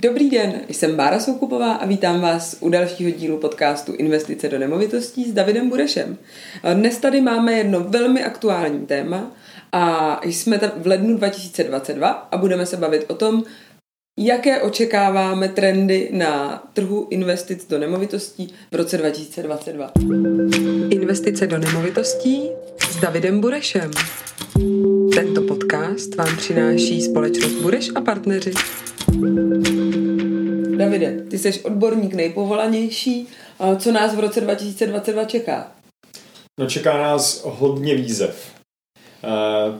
Dobrý den, jsem Bára Soukupová a vítám vás u dalšího dílu podcastu Investice do nemovitostí s Davidem Burešem. Dnes tady máme jedno velmi aktuální téma a jsme v lednu 2022 a budeme se bavit o tom, jaké očekáváme trendy na trhu investic do nemovitostí v roce 2022. Investice do nemovitostí s Davidem Burešem. Tento podcast vám přináší společnost Bureš a partneři. Davide, ty jsi odborník nejpovolanější. Co nás v roce 2022 čeká? No čeká nás hodně výzev.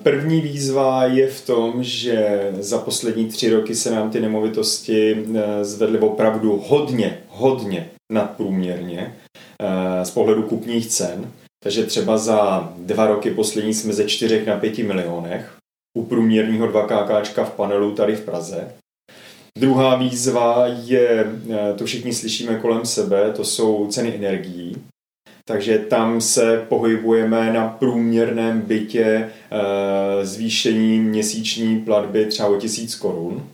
První výzva je v tom, že za poslední tři roky se nám ty nemovitosti e, zvedly opravdu hodně, hodně nadprůměrně e, z pohledu kupních cen. Takže třeba za dva roky poslední jsme ze čtyřech na pěti milionech u průměrního 2 KK v panelu tady v Praze. Druhá výzva je, eh, to všichni slyšíme kolem sebe, to jsou ceny energií. Takže tam se pohybujeme na průměrném bytě e, zvýšení měsíční platby třeba o tisíc korun.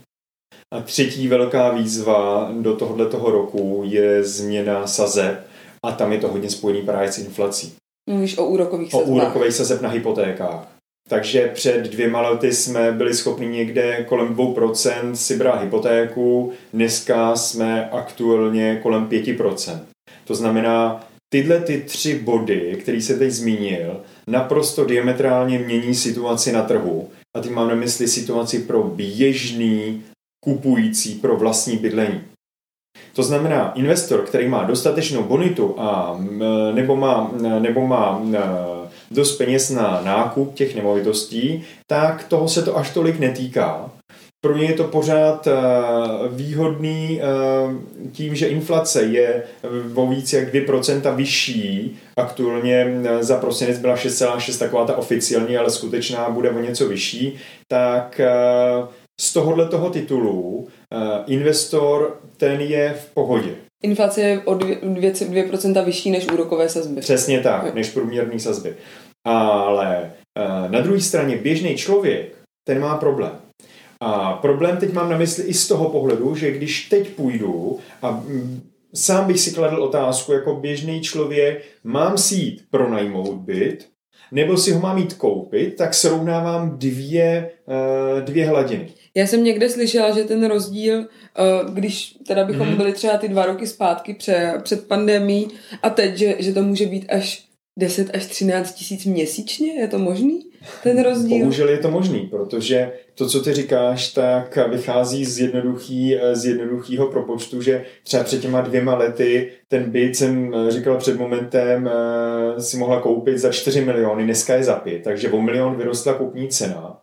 A třetí velká výzva do tohoto roku je změna sazeb a tam je to hodně spojený právě s inflací. Mluvíš o úrokových sazbách. O úrokových sazeb na hypotékách. Takže před dvěma lety jsme byli schopni někde kolem 2% si brát hypotéku, dneska jsme aktuálně kolem 5%. To znamená, tyhle ty tři body, které se teď zmínil, naprosto diametrálně mění situaci na trhu. A tím mám na mysli situaci pro běžný kupující pro vlastní bydlení. To znamená, investor, který má dostatečnou bonitu a nebo má, nebo má dost peněz na nákup těch nemovitostí, tak toho se to až tolik netýká. Pro ně je to pořád eh, výhodný eh, tím, že inflace je o víc jak 2% vyšší. Aktuálně eh, za prosinec byla 6,6, taková ta oficiální, ale skutečná bude o něco vyšší. Tak z tohohle toho titulu investor ten je v pohodě. Inflace je o 2%, 2% vyšší než úrokové sazby. Přesně tak, než průměrné sazby. Ale eh, na druhé straně běžný člověk, ten má problém. A problém teď mám na mysli i z toho pohledu, že když teď půjdu a mm, sám bych si kladl otázku jako běžný člověk, mám si jít pronajmout byt, nebo si ho mám jít koupit, tak srovnávám dvě, eh, dvě hladiny. Já jsem někde slyšela, že ten rozdíl, eh, když teda bychom mm-hmm. byli třeba ty dva roky zpátky před, před pandemí a teď, že, že to může být až 10 až 13 tisíc měsíčně? Je to možný, ten rozdíl? Bohužel je to možný, protože to, co ty říkáš, tak vychází z, jednoduchý, z jednoduchého propočtu, že třeba před těma dvěma lety ten byt jsem říkal před momentem eh, si mohla koupit za 4 miliony, dneska je za 5, takže o milion vyrostla kupní cena.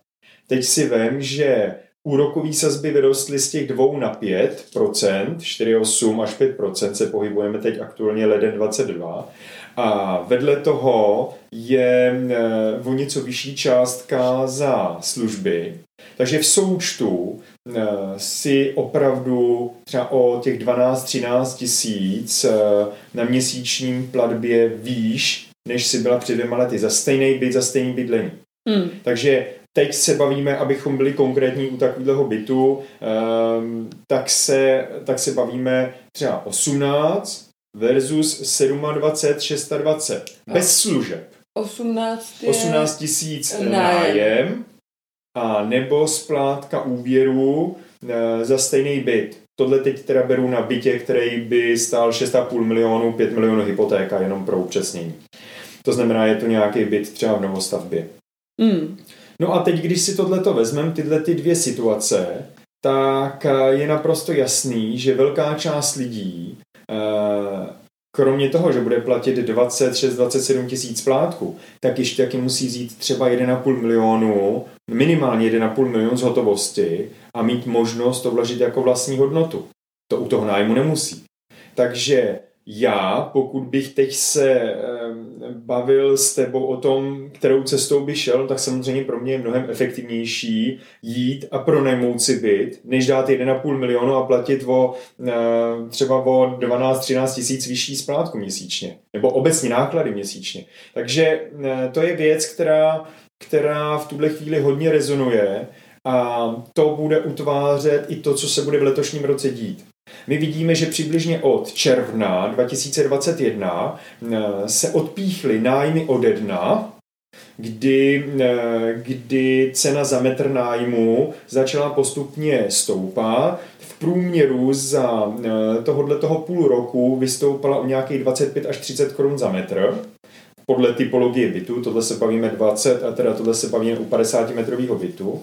Teď si vem, že úrokové sazby vyrostly z těch 2 na 5% 4,8 až 5% se pohybujeme teď aktuálně leden 22 a vedle toho je eh, o něco vyšší částka za služby. Takže v součtu eh, si opravdu třeba o těch 12-13 tisíc eh, na měsíčním platbě výš, než si byla před dvěma lety za stejný byt, za stejný bydlení. Hmm. Takže teď se bavíme, abychom byli konkrétní u takového bytu, tak se, tak se bavíme třeba 18, versus 27, 26. Bez služeb. 18 je 18 tisíc nájem a nebo splátka úvěru e, za stejný byt. Tohle teď teda beru na bytě, který by stál 6,5 milionů, 5 milionů hypotéka, jenom pro upřesnění. To znamená, je to nějaký byt třeba v novostavbě. Mm. No a teď, když si tohleto vezmeme, tyhle ty dvě situace, tak e, je naprosto jasný, že velká část lidí Eh, kromě toho, že bude platit 26-27 tisíc plátku, tak ještě taky musí vzít třeba 1,5 milionu, minimálně 1,5 milionu z hotovosti a mít možnost to vložit jako vlastní hodnotu. To u toho nájmu nemusí. Takže já, pokud bych teď se bavil s tebou o tom, kterou cestou by šel, tak samozřejmě pro mě je mnohem efektivnější jít a pronajmout si byt, než dát 1,5 milionu a platit o třeba o 12-13 tisíc vyšší splátku měsíčně. Nebo obecně náklady měsíčně. Takže to je věc, která, která v tuhle chvíli hodně rezonuje a to bude utvářet i to, co se bude v letošním roce dít. My vidíme, že přibližně od června 2021 eh, se odpíchly nájmy ode dna, kdy, eh, kdy cena za metr nájmu začala postupně stoupat. V průměru za eh, tohohle toho půl roku vystoupala o nějakých 25 až 30 korun za metr podle typologie bytu, tohle se bavíme 20 a teda tohle se bavíme u 50 metrového bytu.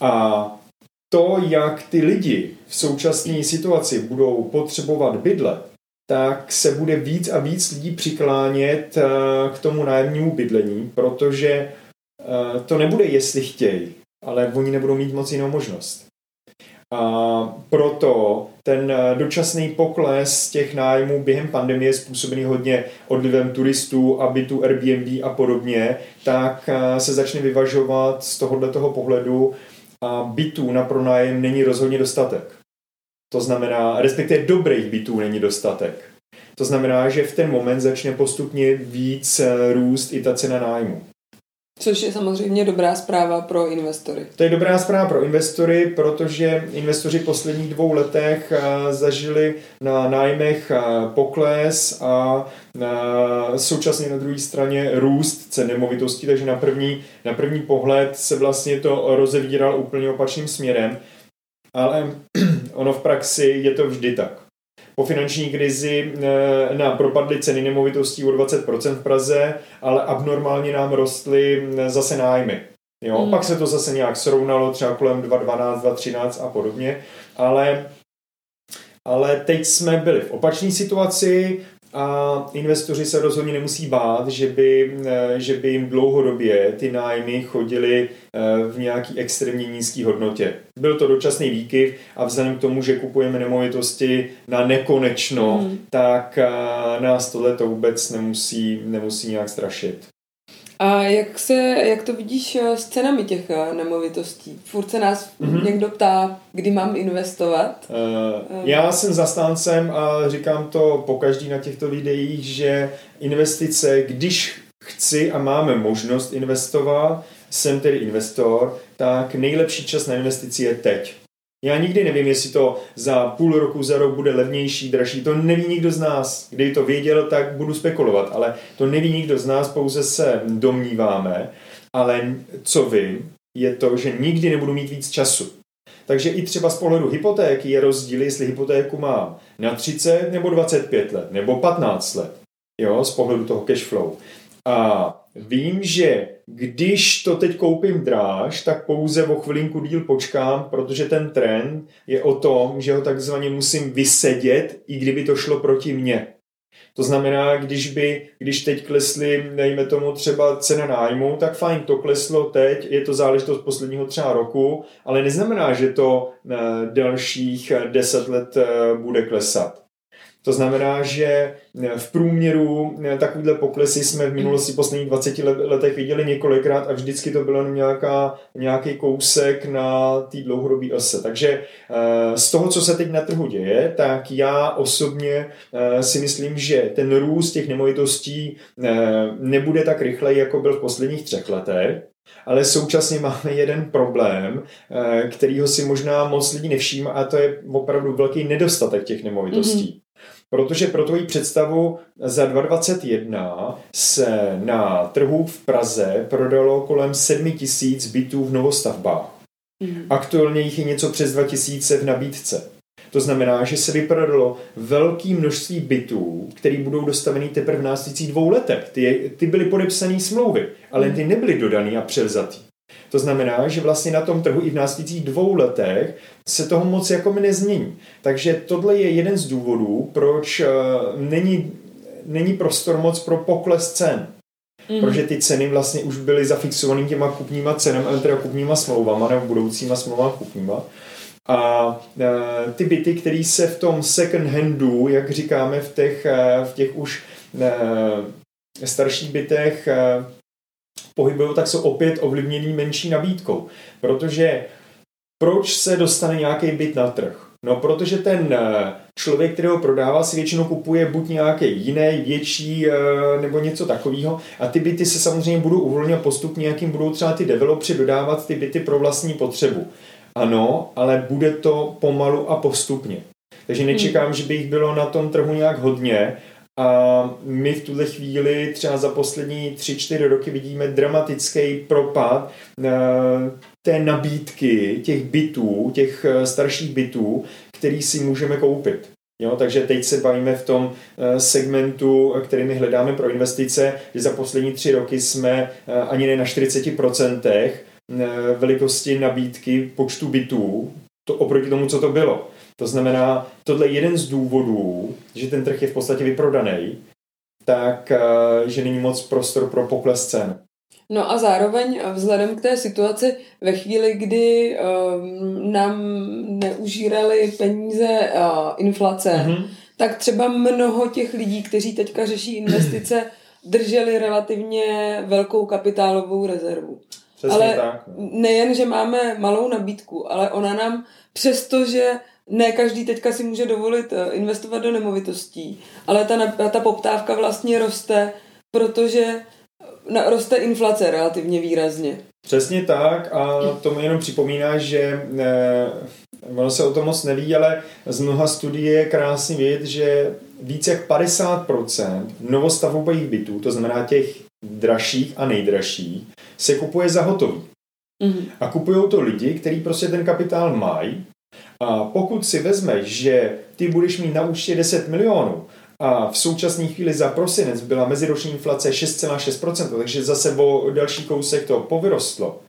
A to, jak ty lidi v současné situaci budou potřebovat bydlet, tak se bude víc a víc lidí přiklánět eh, k tomu nájemnímu bydlení, protože eh, to nebude, jestli chtějí, ale oni nebudou mít moc jinou možnost. A proto ten eh, dočasný pokles těch nájmů během pandemie způsobený hodně odlivem turistů a bytu Airbnb a podobně, tak se začne vyvažovat z tohohle toho pohledu a bytů na pronájem není rozhodně dostatek. To znamená, respektive dobrých bytů není dostatek. To znamená, že v ten moment začne postupně víc eh, růst i ta cena nájmu. Což je samozřejmě dobrá zpráva pro investory. To je dobrá zpráva pro investory, protože investoři v posledních dvou letech eh, zažili na nájmech eh, pokles a současně na druhé straně růst cen nemovitostí, takže na první, na první pohled se vlastně to rozevíral úplně opačným směrem, ale ono v praxi je to vždy tak. Po finanční krizi eh, nám propadly ceny nemovitostí o 20% v Praze, ale abnormálně nám rostly eh, zase nájmy. Jo? Hmm. Pak se to zase nějak srovnalo, třeba kolem 2.12, 2.13 a podobně, ale ale teď jsme byli v opačné situaci, a investoři se rozhodně nemusí bát, že by, eh, že by jim dlouhodobě ty nájmy chodily eh, v nějaký extrémně nízké hodnotě. Byl to dočasný výkyv a vzhledem k tomu, že kupujeme nemovitosti na nekonečno, mm. tak eh, nás tohle to vůbec nemusí, nemusí nějak strašit. A jak, se, jak to vidíš eh, s cenami těch eh, nemovitostí? Furt se nás mm-hmm. někdo ptá, kdy mám investovat? Uh, já jsem zastáncem a říkám to po každý na těchto videích, že investice, když chci a máme možnost investovat, jsem tedy investor, tak nejlepší čas na investici je teď. Já nikdy nevím, jestli to za půl roku, za rok bude levnější, dražší. To neví nikdo z nás. Kdyby to věděl, tak budu spekulovat, ale to neví nikdo z nás, pouze se domníváme. Ale co vím, je to, že nikdy nebudu mít víc času. Takže i třeba z pohledu hypotéky je rozdíl, jestli hypotéku mám na 30 nebo 25 let, nebo 15 let, jo, z pohledu toho cash flow. A vím, že když to teď koupím dráž, tak pouze o chvilinku díl počkám, protože ten trend je o tom, že ho takzvaně musím vysedět, i kdyby to šlo proti mně. To znamená, když by, když teď klesly, dejme tomu třeba cena nájmu, tak fajn, to kleslo teď, je to záležitost posledního třeba roku, ale neznamená, že to eh, dalších deset let eh, bude klesat. To znamená, že eh, v průměru eh, takovýhle poklesy jsme v minulosti posledních 20 letech viděli několikrát a vždycky to bylo nějaká, nějaký kousek na té dlouhodobé ose. Takže eh, z toho, co se teď na trhu děje, tak já osobně si myslím, že ten růst těch nemovitostí nebude tak rychlej, jako byl v posledních třech letech. Ale současně máme jeden problém, kterýho si možná moc lidí nevšímá a to je opravdu velký nedostatek těch nemovitostí. Mm-hmm. Protože pro tvoji představu za 2021 se na trhu v Praze prodalo kolem 7 tisíc bytů v novostavbách. Mm. Aktuálně jich je něco přes 2000 v nabídce. To znamená, že se vyprodalo velké množství bytů, které budou dostaveny teprve v následujících dvou letech. Ty, ty byly podepsané smlouvy, ale ty nebyly dodaný a převzatý. To znamená, že vlastně na tom trhu i v následujících dvou letech se toho moc jako mi nezmění. Takže tohle je jeden z důvodů, proč uh, není, není prostor moc pro pokles cen. Mm. Protože ty ceny vlastně už byly zafixované těma kupníma cenami, teda kupníma smlouvama nebo budoucíma smlouvama kupníma. A uh, ty byty, které se v tom second handu, jak říkáme v těch, uh, v těch už uh, starších bytech, uh, pohybují, tak jsou opět ovlivněný menší nabídkou. Protože proč se dostane nějaký byt na trh? No, protože ten eh, člověk, který ho prodává, si většinou kupuje buď nějaký jiný, větší eh, nebo něco takového. A ty byty se samozřejmě budou uvolňovat postupně, jakým budou třeba ty developři dodávat ty byty pro vlastní potřebu. Ano, ale bude to pomalu a postupně. Takže nečekám, hmm. že by jich bylo na tom trhu nějak hodně, a my v tuhle chvíli třeba za poslední 3-4 roky vidíme dramatický propad eh, té nabídky těch bytů, těch eh, starších bytů, který si můžeme koupit. Jo, takže teď se bavíme v tom eh, segmentu, který my hledáme pro investice, že za poslední tři roky jsme ani ne na 40% velikosti nabídky počtu bytů, to oproti tomu, co to bylo. To znamená, tohle je jeden z důvodů, že ten trh je v podstatě vyprodaný, tak eh, že není moc prostor pro pokles cen. No a zároveň eh, vzhledem k té situaci ve chvíli, kdy um, nám neužírali peníze uh, inflace, mm-hmm. tak třeba mnoho těch lidí, kteří teďka řeší investice, drželi relativně velkou kapitálovou rezervu. Přesně ale tak. No. nejen, že máme malou nabídku, ale ona nám, přestože ne každý teďka si může dovolit eh, investovat do nemovitostí, ale ta, ta poptávka vlastně roste, protože eh, roste inflace relativně výrazně. Přesně tak a to mi jenom připomíná, že ne, ono se o tom moc neví, ale z mnoha studií je krásně vidět, že více jak 50% novostavových bytů, to znamená těch dražších a nejdražších, se kupuje za hotový. Mm-hmm. A kupují to lidi, kteří prostě ten kapitál mají a pokud si vezmeš, že ty budeš mít na účtě 10 milionů a v současné chvíli za prosinec byla meziroční inflace 6,6%, takže zase o další kousek to povyrostlo.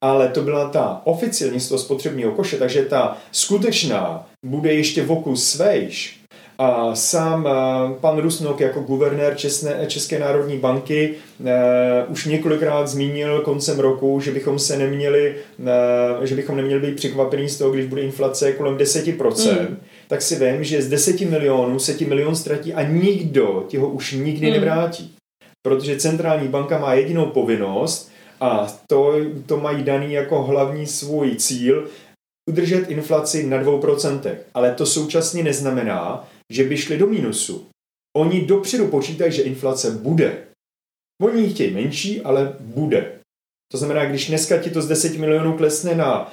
Ale to byla ta oficiální z toho spotřebního koše, takže ta skutečná bude ještě v oku svejš, a sám eh, pan Rusnok jako guvernér České, České národní banky uh, už několikrát zmínil koncem roku, že bychom se neměli, uh, že bychom neměli být překvapení z toho, když bude inflace kolem 10%, mm. tak si vím, že z 10 milionů se ti milion ztratí a nikdo ti ho už nikdy mm. nevrátí. Protože centrální banka má jedinou povinnost a to, to mají daný jako hlavní svůj cíl, udržet inflaci na 2%. Ale to současně neznamená, že by šli do mínusu. Oni dopředu počítají, že inflace bude. Oni ji chtějí menší, ale bude. To znamená, když dneska ti to z 10 milionů klesne na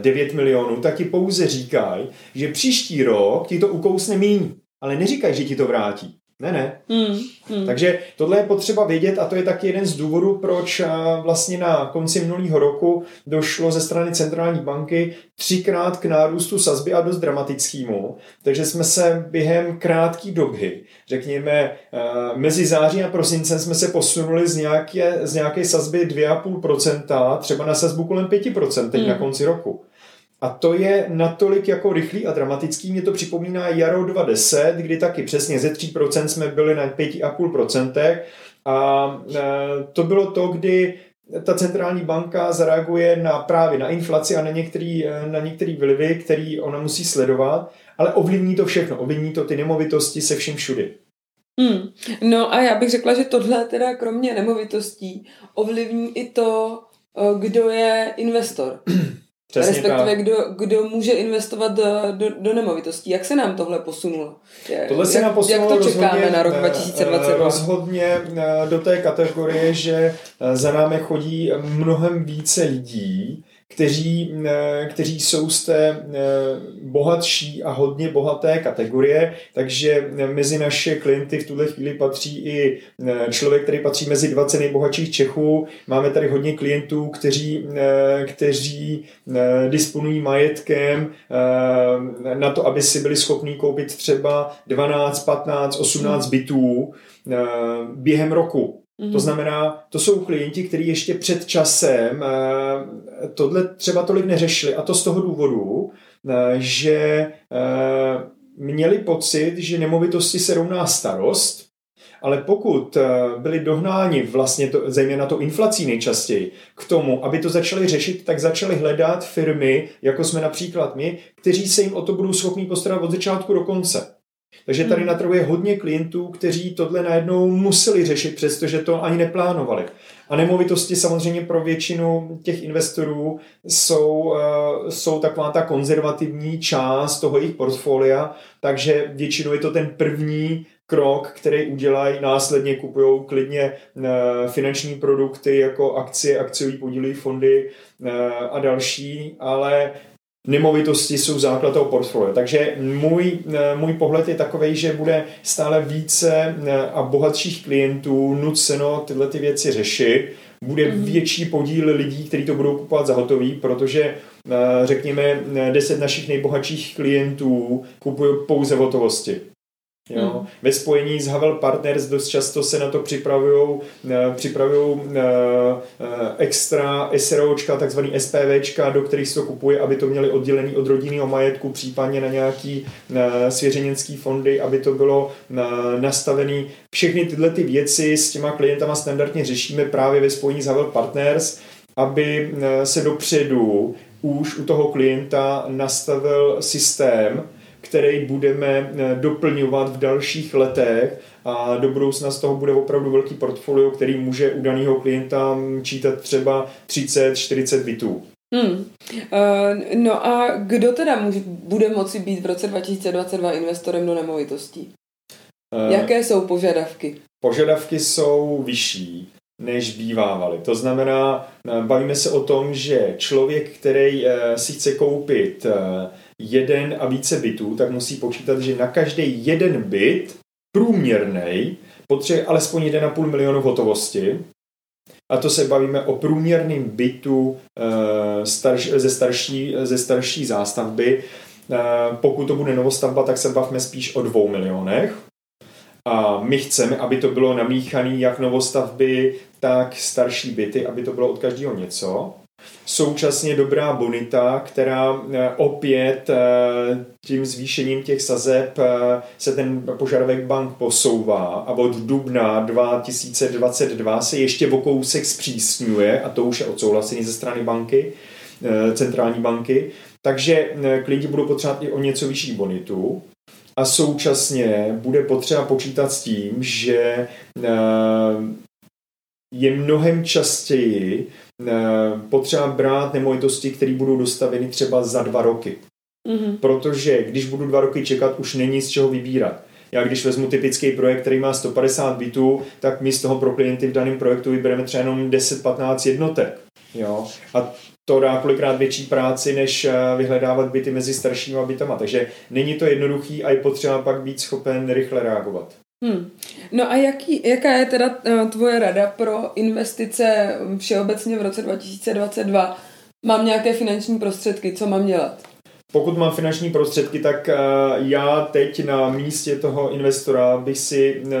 9 milionů, tak ti pouze říkají, že příští rok ti to ukousne míň. Ale neříkají, že ti to vrátí. Ne, ne. Mm, mm. Takže tohle je potřeba vědět a to je taky jeden z důvodů, proč vlastně na konci minulého roku došlo ze strany centrální banky třikrát k nárůstu sazby a dost dramatickému. Takže jsme se během krátké doby, řekněme mezi září a prosincem jsme se posunuli z nějaké, z nějaké sazby 2,5% třeba na sazbu kolem 5% teď mm. na konci roku. A to je natolik jako rychlý a dramatický. Mě to připomíná jaro 2010, kdy taky přesně ze 3% jsme byli na 5,5%. A e, to bylo to, kdy ta centrální banka zareaguje na právě na inflaci a na některý, e, na některý vlivy, který ona musí sledovat, ale ovlivní to všechno. Ovlivní to ty nemovitosti se vším všudy. Hmm. No a já bych řekla, že tohle teda kromě nemovitostí ovlivní i to, e, kdo je investor. Přesně Respektive tak. Kdo, kdo může investovat do, do, do nemovitostí. Jak se nám tohle posunulo? Tohle se nám posunulo jak to čekáme na rok 2022? Eh, rozhodně eh, do té kategorie, že eh, za námi chodí mnohem více lidí, kteří, eh, kteří jsou z té eh, bohatší a hodně bohaté kategorie, takže mezi naše klienty v tuhle chvíli patří i eh, člověk, který patří mezi 20 nejbohatších Čechů. Máme tady hodně klientů, kteří, kteří disponují majetkem na to, aby si byli schopni koupit třeba 12, 15, 18 bytů během roku. Mm-hmm. To znamená, to jsou klienti, kteří ještě před časem eh, tohle třeba tolik neřešili a to z toho důvodu, eh, že eh, měli pocit, že nemovitosti se rovná starost, ale pokud byli dohnáni vlastně to, zejména to inflací nejčastěji k tomu, aby to začali řešit, tak začali hledat firmy, jako jsme například my, kteří se jim o to budou schopní postarat od začátku do konce. Takže tady hmm. na trhu je hodně klientů, kteří tohle najednou museli řešit, přestože to ani neplánovali. A nemovitosti samozřejmě pro většinu těch investorů jsou, uh, jsou taková ta konzervativní část toho jejich portfolia, takže většinou je to ten první krok, který udělají, následně kupují klidně uh, finanční produkty jako akcie, akciový podíly, fondy uh, a další, ale nemovitosti jsou základ toho portfolia. Takže můj, eh, můj pohled je takový, že bude stále více eh, a bohatších klientů nuceno tyhle ty věci řešit. Bude mm-hmm. větší podíl lidí, kteří to budou kupovat za hotový, protože eh, řekněme 10 našich nejbohatších klientů kupují pouze v hotovosti. Jo. Hmm. Ve spojení s Havel Partners dost často se na to připravují eh, připravují eh, eh, extra SROčka, takzvaný SPVčka, do kterých se to kupuje, aby to měli oddělený od rodinného majetku, případně na nějaký svěřenecký fondy, aby to bylo nastavené. Všechny tyhle ty věci s těma klientama standardně řešíme právě ve spojení s Havel Partners, aby se dopředu už u toho klienta nastavil systém, který budeme eh, doplňovat v dalších letech a do budoucna z toho bude opravdu velký portfolio, který může u daného klienta čítat třeba 30-40 bytů. Hmm. Uh, no a kdo teda může, bude moci být v roce 2022 investorem do nemovitostí? Uh, Jaké jsou požadavky? Požadavky jsou vyšší než bývávaly. To znamená, bavíme se o tom, že člověk, který si chce koupit jeden a více bytů, tak musí počítat, že na každý jeden byt průměrný potřebuje alespoň 1,5 milionu hotovosti. A to se bavíme o průměrném bytu e, starš, ze, starší, ze starší zástavby. E, pokud to bude novostavba, tak se bavíme spíš o dvou milionech. A my chceme, aby to bylo namíchané jak novostavby, tak starší byty, aby to bylo od každého něco současně dobrá bonita, která eh, opět eh, tím zvýšením těch sazeb eh, se ten požadavek bank posouvá a od dubna 2022 se ještě o kousek zpřísňuje a to už je odsouhlasený ze strany banky, centrální banky, takže klienti budou potřebovat i o něco vyšší bonitu. A současně bude potřeba počítat s tím, že je mnohem častěji eh, potřeba brát nemovitosti, které budou dostaveny třeba za dva roky. Mm-hmm. Protože když budu dva roky čekat, už není z čeho vybírat. Já když vezmu typický projekt, který má 150 bytů, tak my z toho pro klienty v daném projektu vybereme třeba jenom 10-15 jednotek. Jo? A to dá kolikrát větší práci, než eh, vyhledávat byty mezi staršíma bytama. Takže není to jednoduchý a je potřeba pak být schopen rychle reagovat. Hmm. No a jaký, jaká je teda uh, tvoje rada pro investice všeobecně v roce 2022? Mám nějaké finanční prostředky, co mám dělat? Pokud mám finanční prostředky, tak uh, já teď na místě toho investora bych si uh,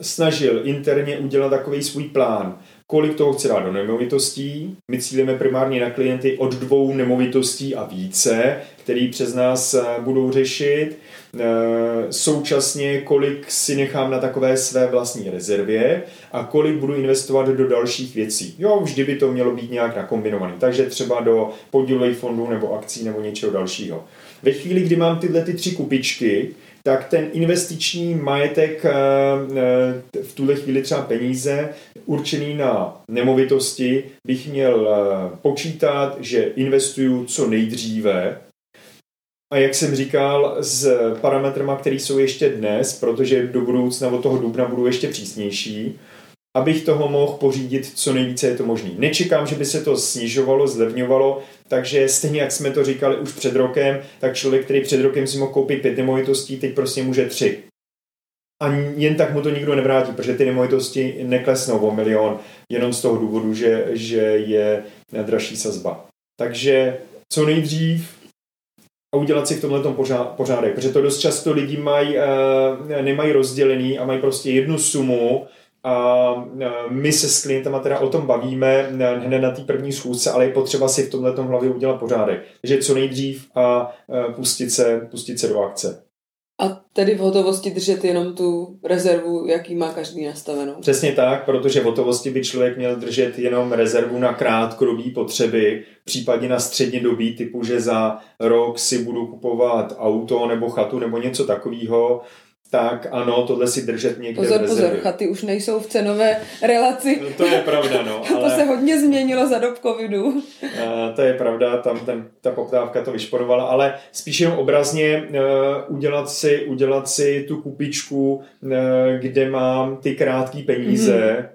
snažil interně udělat takový svůj plán kolik toho chce dát do nemovitostí. My cílíme primárně na klienty od dvou nemovitostí a více, který přes nás budou řešit. Eh, současně kolik si nechám na takové své vlastní rezervě a kolik budu investovat do dalších věcí. Jo, vždy by to mělo být nějak nakombinované, takže třeba do podílových fondů nebo akcí nebo něčeho dalšího. Ve chvíli, kdy mám tyhle ty tři kupičky, tak ten investiční majetek eh, eh, v tuhle chvíli třeba peníze určený na nemovitosti bych měl počítat, že investuju co nejdříve, a jak jsem říkal, s parametrama, které jsou ještě dnes, protože do budoucna od toho dubna budou ještě přísnější, abych toho mohl pořídit co nejvíce je to možné. Nečekám, že by se to snižovalo, zlevňovalo, takže stejně jak jsme to říkali už před rokem, tak člověk, který před rokem si mohl koupit pět nemovitostí, teď prostě může tři. A jen tak mu to nikdo nevrátí, protože ty nemovitosti neklesnou o milion jenom z toho důvodu, že, že je dražší sazba. Takže co nejdřív a udělat si v tomhle pořádek, protože to dost často lidi mají, eh, nemají rozdělený a mají prostě jednu sumu a eh, my se s klientama teda o tom bavíme hned na té první schůzce, ale je potřeba si v tomhle hlavě udělat pořádek. Takže co nejdřív a eh, pustit se, pustit se do akce. A tedy v hotovosti držet jenom tu rezervu, jaký má každý nastavenou. Přesně tak, protože v hotovosti by člověk měl držet jenom rezervu na krátkodobý potřeby, případně na středně dobí, typu, že za rok si budu kupovat auto nebo chatu nebo něco takového, tak ano, tohle si držet někde pozor, v Pozor, chaty už nejsou v cenové relaci. No, to je pravda, no. Ale... to se hodně změnilo za dob covidu. Uh, to je pravda, tam ten, ta poptávka to vyšporovala, ale spíš jenom obrazně uh, udělat, si, udělat si tu kupičku, uh, kde mám ty krátké peníze mm.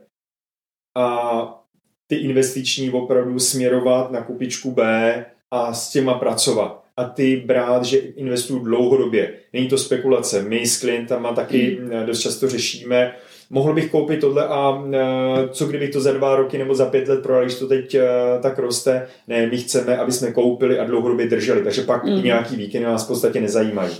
a ty investiční opravdu směrovat na kupičku B a s těma pracovat a ty brát, že investuju dlouhodobě. Není to spekulace. My s klientama taky mm. dost často řešíme, mohl bych koupit tohle a eh, co kdybych to za dva roky nebo za pět let prodal, když to teď eh, tak roste. Ne, my chceme, aby jsme koupili a dlouhodobě drželi, takže pak mm. nějaký víkendy nás v podstatě nezajímají.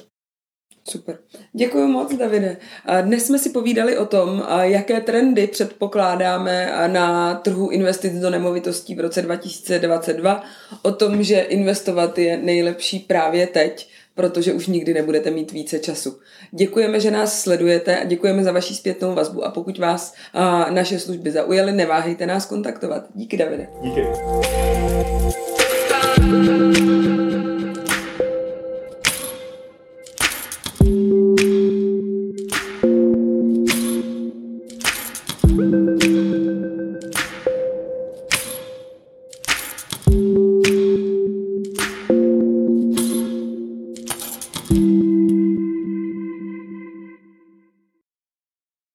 Super. Děkuji moc, Davide. Dnes jsme si povídali o tom, jaké trendy předpokládáme na trhu investic do nemovitostí v roce 2022, o tom, že investovat je nejlepší právě teď, protože už nikdy nebudete mít více času. Děkujeme, že nás sledujete a děkujeme za vaši zpětnou vazbu a pokud vás naše služby zaujaly, neváhejte nás kontaktovat. Díky, Davide. Díky.